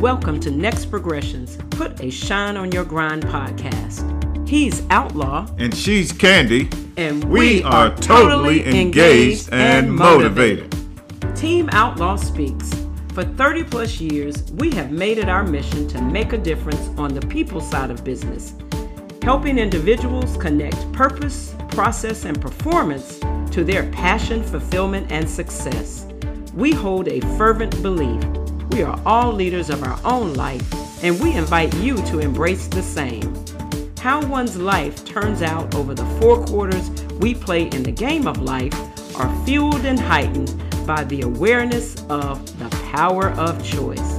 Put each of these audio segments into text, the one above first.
Welcome to Next Progressions Put a Shine on Your Grind podcast. He's Outlaw. And she's Candy. And we, we are, totally engaged, and motivated. Team Outlaw Speaks. For 30 plus years, we have made it our mission to make a difference on the people side of business, helping individuals connect purpose, process, and performance to their passion, fulfillment, and success. We hold a fervent belief we are all leaders of our own life, and we invite you to embrace the same. How one's life turns out over the four quarters we play in the game of life are fueled and heightened by the awareness of the power of choice.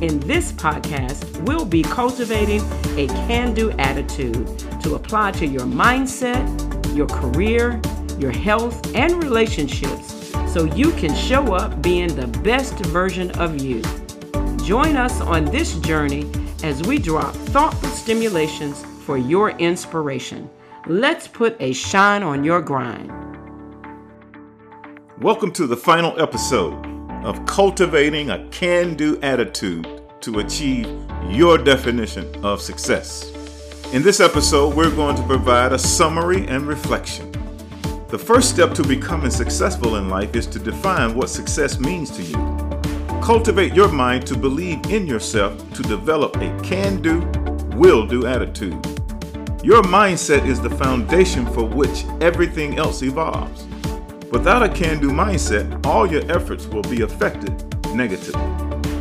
In this podcast, we'll be cultivating a can do attitude to apply to your mindset, your career, your health, and relationships so you can show up being the best version of you. Join us on this journey as we drop thoughtful stimulations for your inspiration. Let's put a shine on your grind. Welcome to the final episode of Cultivating a Can Do Attitude to Achieve Your Definition of Success. In this episode, we're going to provide a summary and reflection the first step to becoming successful in life is to define what success means to you. Cultivate your mind to believe in yourself to develop a can do, will do attitude. Your mindset is the foundation for which everything else evolves. Without a can do mindset, all your efforts will be affected negatively.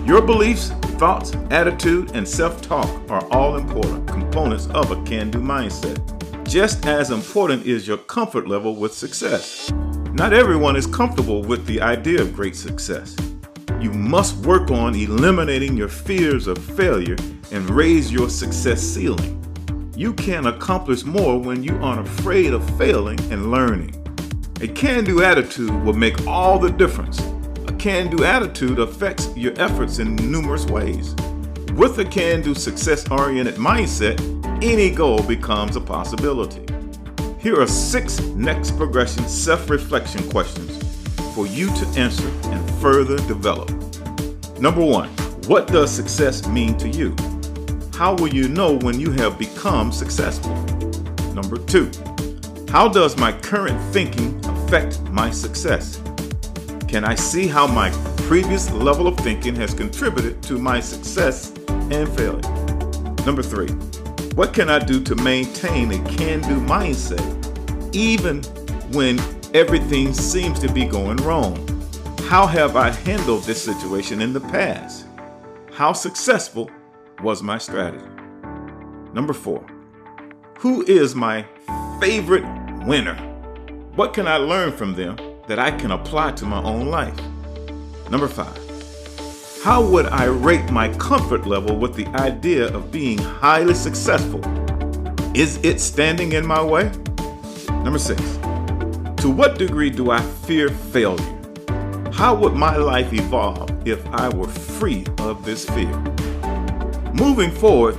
Your beliefs, thoughts, attitude, and self talk are all important components of a can do mindset. Just as important is your comfort level with success. Not everyone is comfortable with the idea of great success. You must work on eliminating your fears of failure and raise your success ceiling. You can accomplish more when you aren't afraid of failing and learning. A can do attitude will make all the difference. A can do attitude affects your efforts in numerous ways. With a can do success oriented mindset, any goal becomes a possibility. Here are six next progression self reflection questions for you to answer and further develop. Number one, what does success mean to you? How will you know when you have become successful? Number two, how does my current thinking affect my success? Can I see how my previous level of thinking has contributed to my success and failure? Number three, what can I do to maintain a can do mindset even when everything seems to be going wrong? How have I handled this situation in the past? How successful was my strategy? Number four, who is my favorite winner? What can I learn from them that I can apply to my own life? Number five, how would I rate my comfort level with the idea of being highly successful? Is it standing in my way? Number six, to what degree do I fear failure? How would my life evolve if I were free of this fear? Moving forward,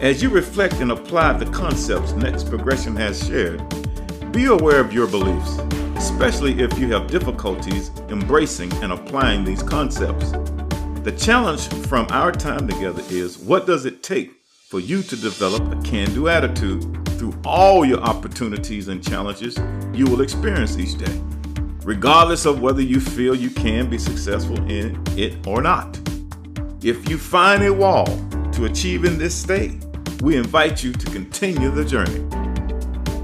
as you reflect and apply the concepts Next Progression has shared, be aware of your beliefs, especially if you have difficulties embracing and applying these concepts. The challenge from our time together is what does it take for you to develop a can do attitude through all your opportunities and challenges you will experience each day, regardless of whether you feel you can be successful in it or not. If you find a wall to achieve in this state, we invite you to continue the journey.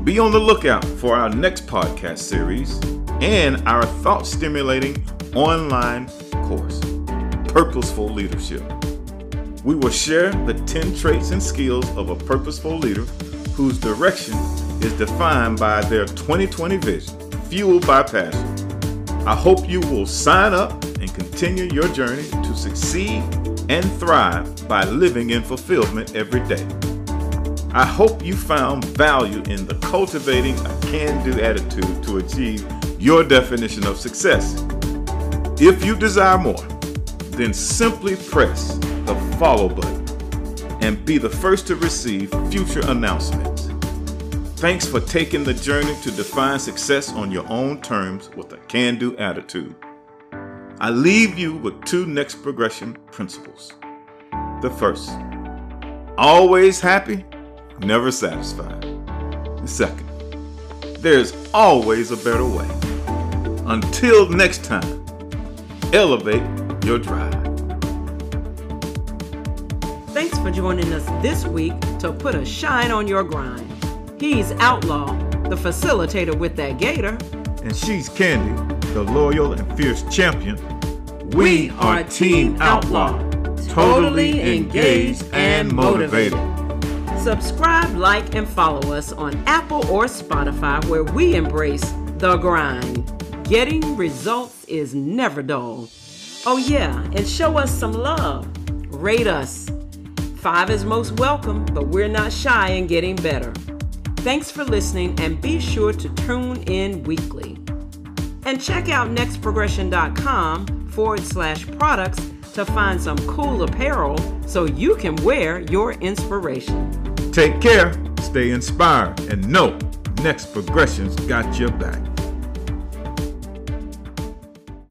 Be on the lookout for our next podcast series and our thought stimulating online course. Purposeful Leadership. We will share the 10 traits and skills of a purposeful leader whose direction is defined by their 2020 vision, fueled by passion. I hope you will sign up and continue your journey to succeed and thrive by living in fulfillment every day. I hope you found value in the cultivating a can do attitude to achieve your definition of success. If you desire more, then simply press the follow button and be the first to receive future announcements. Thanks for taking the journey to define success on your own terms with a can do attitude. I leave you with two next progression principles. The first, always happy, never satisfied. The second, there's always a better way. Until next time, elevate your drive. Thanks for joining us this week to put a shine on your grind. He's Outlaw, the facilitator with that gator. And she's Candy, the loyal and fierce champion. We are Team Outlaw, totally engaged and motivated. Subscribe, like, and follow us on Apple or Spotify where we embrace the grind. Getting results is never dull. Oh, yeah, and show us some love. Rate us. Five is most welcome, but we're not shy in getting better. Thanks for listening and be sure to tune in weekly. And check out nextprogression.com forward slash products to find some cool apparel so you can wear your inspiration. Take care, stay inspired, and know Next Progression's got your back.